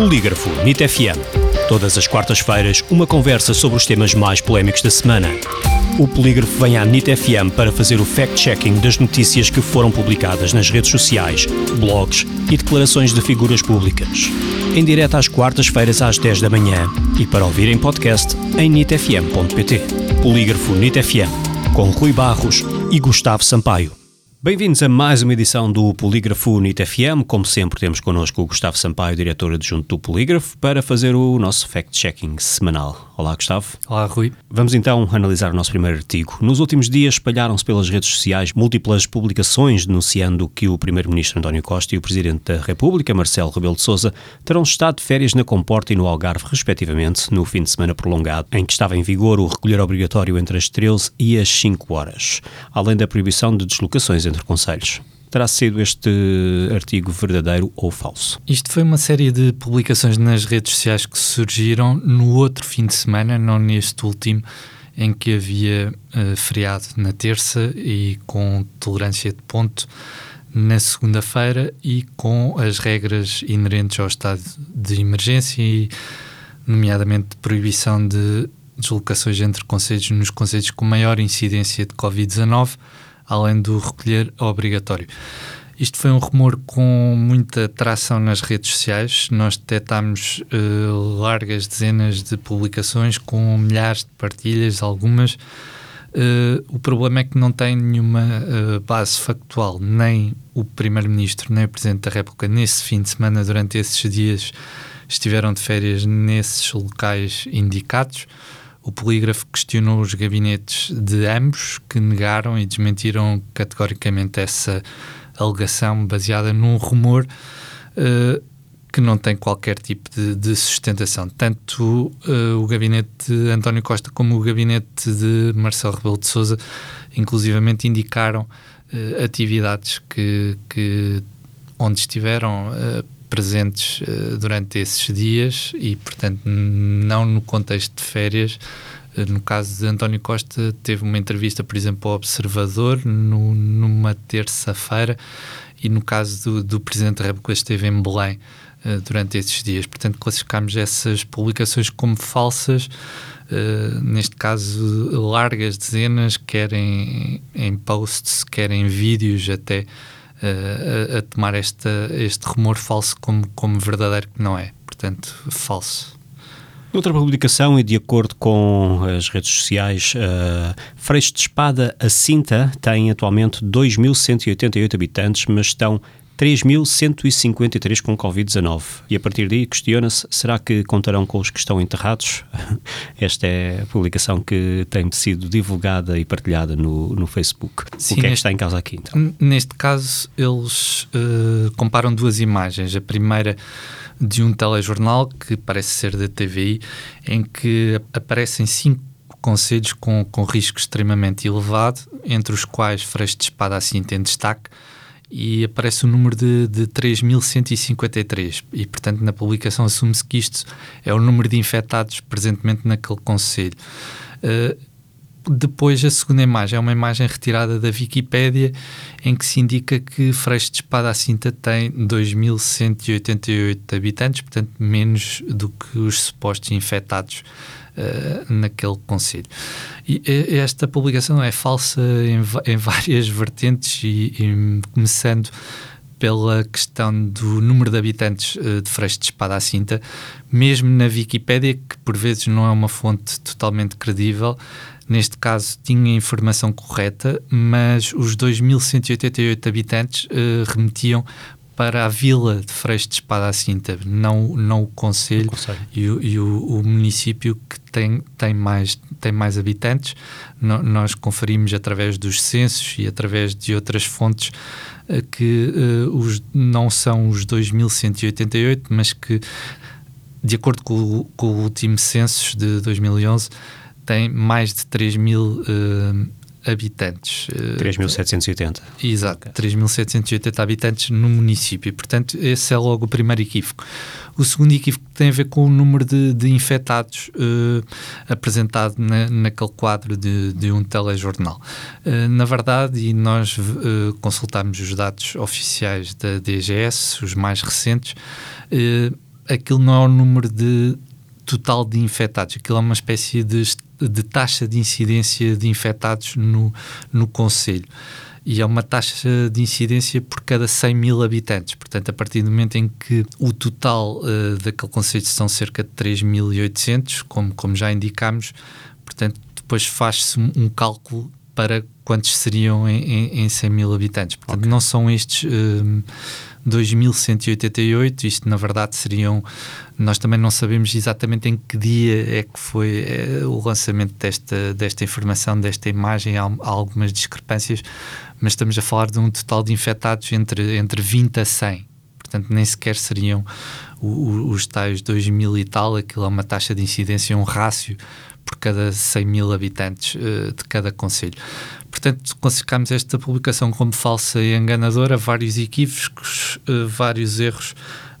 Polígrafo NIT FM. Todas as quartas-feiras, uma conversa sobre os temas mais polémicos da semana. O Polígrafo vem à NIT FM para fazer o fact-checking das notícias que foram publicadas nas redes sociais, blogs e declarações de figuras públicas. Em direto às quartas-feiras às 10 da manhã e para ouvir em podcast em nitfm.pt. Polígrafo NIT FM, com Rui Barros e Gustavo Sampaio. Bem-vindos a mais uma edição do Polígrafo NIT FM. Como sempre, temos connosco o Gustavo Sampaio, diretor adjunto do Polígrafo, para fazer o nosso fact-checking semanal. Olá, Gustavo. Olá, Rui. Vamos então analisar o nosso primeiro artigo. Nos últimos dias espalharam-se pelas redes sociais múltiplas publicações denunciando que o Primeiro-Ministro António Costa e o Presidente da República, Marcelo Rebelo de Sousa, terão estado de férias na Comporta e no Algarve, respectivamente, no fim de semana prolongado, em que estava em vigor o recolher obrigatório entre as 13 e as 5 horas, além da proibição de deslocações entre conselhos. Terá sido este artigo verdadeiro ou falso? Isto foi uma série de publicações nas redes sociais que surgiram no outro fim de semana, não neste último, em que havia uh, feriado na terça e com tolerância de ponto na segunda-feira e com as regras inerentes ao estado de emergência e, nomeadamente, proibição de deslocações entre conselhos nos conselhos com maior incidência de Covid-19 além do recolher obrigatório. Isto foi um rumor com muita tração nas redes sociais. Nós detectámos uh, largas dezenas de publicações com milhares de partilhas, algumas. Uh, o problema é que não tem nenhuma uh, base factual. Nem o Primeiro-Ministro, nem o Presidente da República, nesse fim de semana, durante esses dias, estiveram de férias nesses locais indicados. O polígrafo questionou os gabinetes de ambos, que negaram e desmentiram categoricamente essa alegação baseada num rumor uh, que não tem qualquer tipo de, de sustentação. Tanto uh, o gabinete de António Costa como o gabinete de Marcelo Rebelo de Sousa, inclusivamente, indicaram uh, atividades que, que, onde estiveram presentes uh, durante esses dias e, portanto, não no contexto de férias. Uh, no caso de António Costa, teve uma entrevista, por exemplo, ao Observador no, numa terça-feira e no caso do, do Presidente da República esteve em Belém uh, durante esses dias. Portanto, classificámos essas publicações como falsas, neste caso, largas dezenas, quer em, em posts, quer em vídeos até, a, a, tomar este rumor falso como, como verdadeiro, que não é. Portanto, falso. Outra publicação, e de acordo com as redes sociais, uh, Freixo de Espada, a Cinta, tem atualmente 2.188 habitantes, mas estão 3.153 com Covid-19. E a partir daí questiona-se: será que contarão com os que estão enterrados? Esta é a publicação que tem sido divulgada e partilhada no, no Facebook. Sim, o que é que está em causa aqui? Então? Neste caso, eles uh, comparam duas imagens. A primeira de um telejornal que parece ser da TVI, em que aparecem cinco conselhos com, com risco extremamente elevado, entre os quais Freixo de Espada assim tem destaque e aparece o número de, de 3.153 e, portanto, na publicação assume-se que isto é o número de infectados presentemente naquele conselho. Uh, depois, a segunda imagem é uma imagem retirada da Wikipédia em que se indica que Freixo de Espada à Cinta tem 2.188 habitantes, portanto, menos do que os supostos infectados uh, naquele conselho. E esta publicação é falsa em, em várias vertentes e, e, começando pela questão do número de habitantes uh, de Freixo de Espada à Cinta, mesmo na Wikipédia, que por vezes não é uma fonte totalmente credível, neste caso tinha a informação correta, mas os 2.188 habitantes uh, remetiam para a vila de Freixo de Espada à Cinta, não, não o Conselho, e, o, e o, o, município que tem, tem, mais, tem mais habitantes. No, nós conferimos através dos censos e através de outras fontes uh, que uh, os, não são os 2.188, mas que, de acordo com o, com o último censo de 2011, tem mais de 3 mil uh, habitantes. 3.780. Exato, okay. 3.780 habitantes no município. Portanto, esse é logo o primeiro equívoco. O segundo equívoco tem a ver com o número de, de infectados uh, apresentado na, naquele quadro de, de um telejornal. Uh, na verdade, e nós uh, consultámos os dados oficiais da DGS, os mais recentes, aquilo não é o número de total de infectados, aquilo é uma espécie de, de taxa de incidência de infectados no, no Conselho e é uma taxa de incidência por cada 100 mil habitantes. Portanto, a partir do momento em que o total uh, daquele conselho são cerca de 3.800, como, como já indicámos, portanto, depois faz-se um, um, cálculo para quantos seriam em, em, em 100 mil habitantes. Portanto, okay. não são estes. Uh, 2188, isto na verdade seriam, nós também não sabemos exatamente em que dia é que foi é, o lançamento desta, desta informação, desta imagem, há, há, algumas discrepâncias, mas estamos a falar de um total de infectados entre, entre 20 a 100, portanto nem sequer seriam os, os tais 2 mil e tal, aquilo é uma taxa de incidência, um rácio por cada 100 mil habitantes uh, de cada conselho. Portanto, classificamos esta publicação como falsa e enganadora, vários equívocos, uh, vários erros,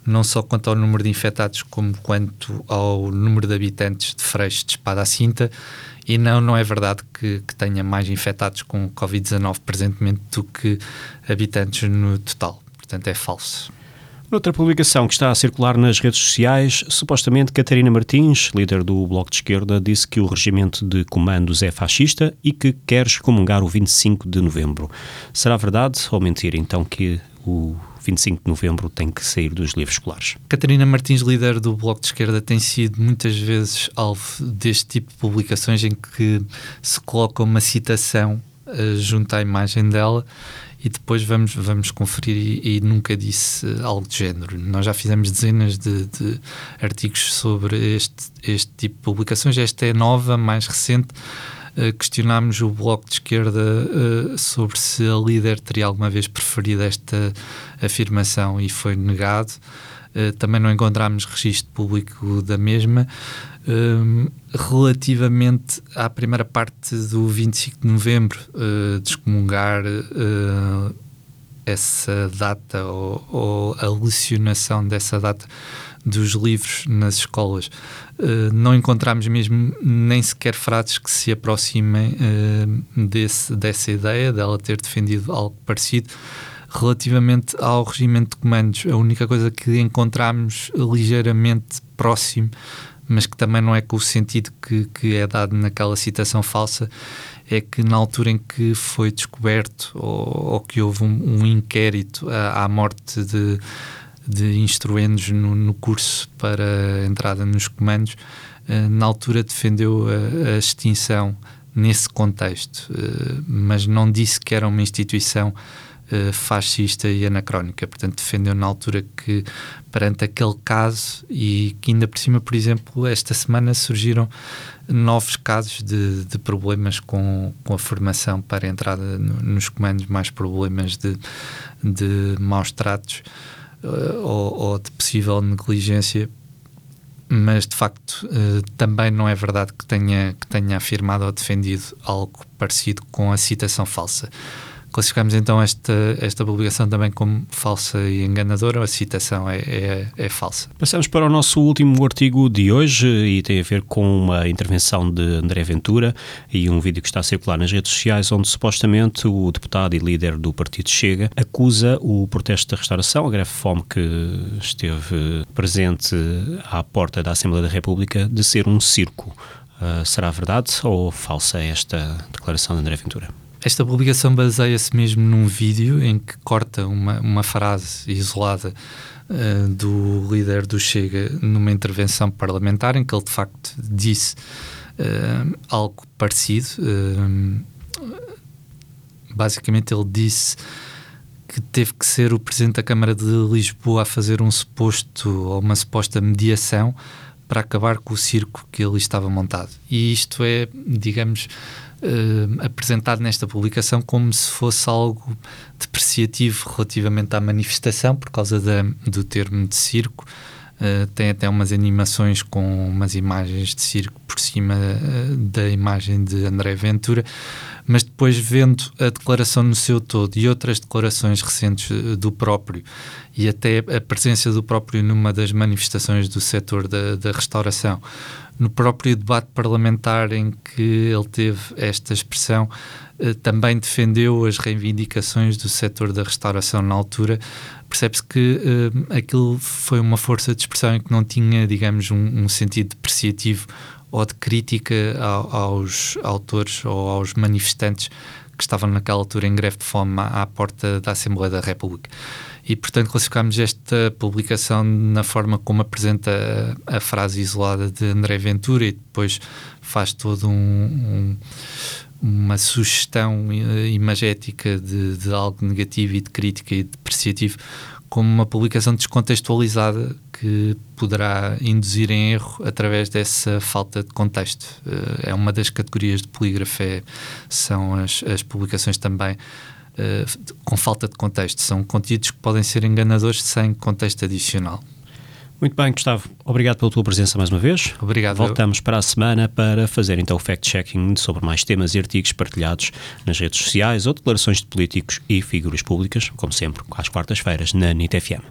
não só quanto ao número de infectados, como quanto ao número de habitantes de Freixo de Espada à Cinta. E não, não é verdade que, que tenha mais infectados com Covid-19 presentemente do que habitantes no total. Portanto, é falso. Noutra publicação que está a circular nas redes sociais, supostamente Catarina Martins, líder do Bloco de Esquerda, disse que o regimento de comandos é fascista e que quer excomungar o 25 de novembro. Será verdade ou mentira então que o 25 de novembro tem que sair dos livros escolares. Catarina Martins, líder do Bloco de Esquerda, tem sido muitas vezes alvo deste tipo de publicações em que se coloca uma citação uh, junto à imagem dela e depois vamos, vamos conferir e, e, nunca disse algo de género. Nós já fizemos dezenas de, de, artigos sobre este, este tipo de publicações, esta é nova, mais recente. Uh, questionámos o Bloco de Esquerda uh, sobre se a líder teria alguma vez preferido esta afirmação e foi negado. Uh, também não encontramos registro público da mesma. Um, relativamente à primeira parte do 25 de novembro, uh, descomungar uh, essa data ou, ou, a lecionação dessa data dos livros nas escolas, uh, não encontramos mesmo nem sequer frases que se aproximem desse, dessa ideia, dela ter defendido algo parecido. Relativamente ao regimento de comandos, a única coisa que encontramos ligeiramente próximo mas que também não é com o sentido que, que é dado naquela citação falsa, é que na altura em que foi descoberto ou, ou que houve um, um inquérito à, à, morte de, de instruendos no, no, curso para entrada nos comandos, uh, na altura defendeu a, a extinção nesse contexto, uh, mas não disse que era uma instituição uh, fascista e anacrónica. Portanto, defendeu na altura que, perante aquele caso, e que ainda por cima, por exemplo, esta semana surgiram novos casos de, de problemas com, com a formação para a entrada no, nos comandos, mais problemas de, de maus tratos uh, ou, ou de possível negligência mas de facto uh, também não é verdade que tenha, que tenha afirmado ou defendido algo parecido com a citação falsa. Classificamos então esta, esta publicação também como falsa e enganadora, a citação é, é, é, falsa. Passamos para o nosso último artigo de hoje e tem a ver com uma intervenção de André Ventura e um vídeo que está a circular nas redes sociais onde supostamente o deputado e líder do Partido Chega acusa o protesto da restauração, a greve fome que esteve presente à porta da Assembleia da República, de ser um circo. Uh, será verdade ou falsa esta declaração de André Ventura? Esta publicação baseia-se mesmo num vídeo em que corta uma, uma frase isolada uh, do líder do Chega numa intervenção parlamentar em que ele de facto disse uh, algo parecido. Uh, basicamente, ele disse que teve que ser o Presidente da Câmara de Lisboa a fazer um suposto ou uma suposta mediação para acabar com o circo que ele estava montado. E isto é, digamos, uh, apresentado nesta publicação como se fosse algo depreciativo relativamente à manifestação, por causa da, do termo de circo. Uh, tem até umas animações com umas imagens de circo por cima uh, da imagem de André Ventura, mas depois vendo a declaração no seu todo e outras declarações recentes uh, do próprio e até a presença do próprio numa das manifestações do setor da, da restauração, no próprio debate parlamentar em que ele teve esta expressão, eh, também defendeu as reivindicações do setor da restauração na altura. Percebe-se que uh, aquilo foi uma força de expressão que não tinha, digamos, um, um sentido depreciativo ou de crítica ao, aos autores ou aos manifestantes que estavam naquela altura em greve de fome à, à porta da Assembleia da República. E, portanto, classificámos esta publicação na forma como apresenta a, a frase isolada de André Ventura e depois faz todo um, um uma sugestão uh, imagética de, de, algo negativo e de crítica e depreciativo como uma publicação descontextualizada que poderá induzir em erro através dessa falta de contexto. Uh, é uma das categorias de polígrafo, são as, as publicações também uh, com falta de contexto. São conteúdos que podem ser enganadores sem contexto adicional. Muito bem, Gustavo. Obrigado pela tua presença mais uma vez. Obrigado. Voltamos para a semana para fazer então o fact-checking sobre mais temas e artigos partilhados nas redes sociais ou declarações de políticos e figuras públicas, como sempre, às quartas-feiras na NIT FM.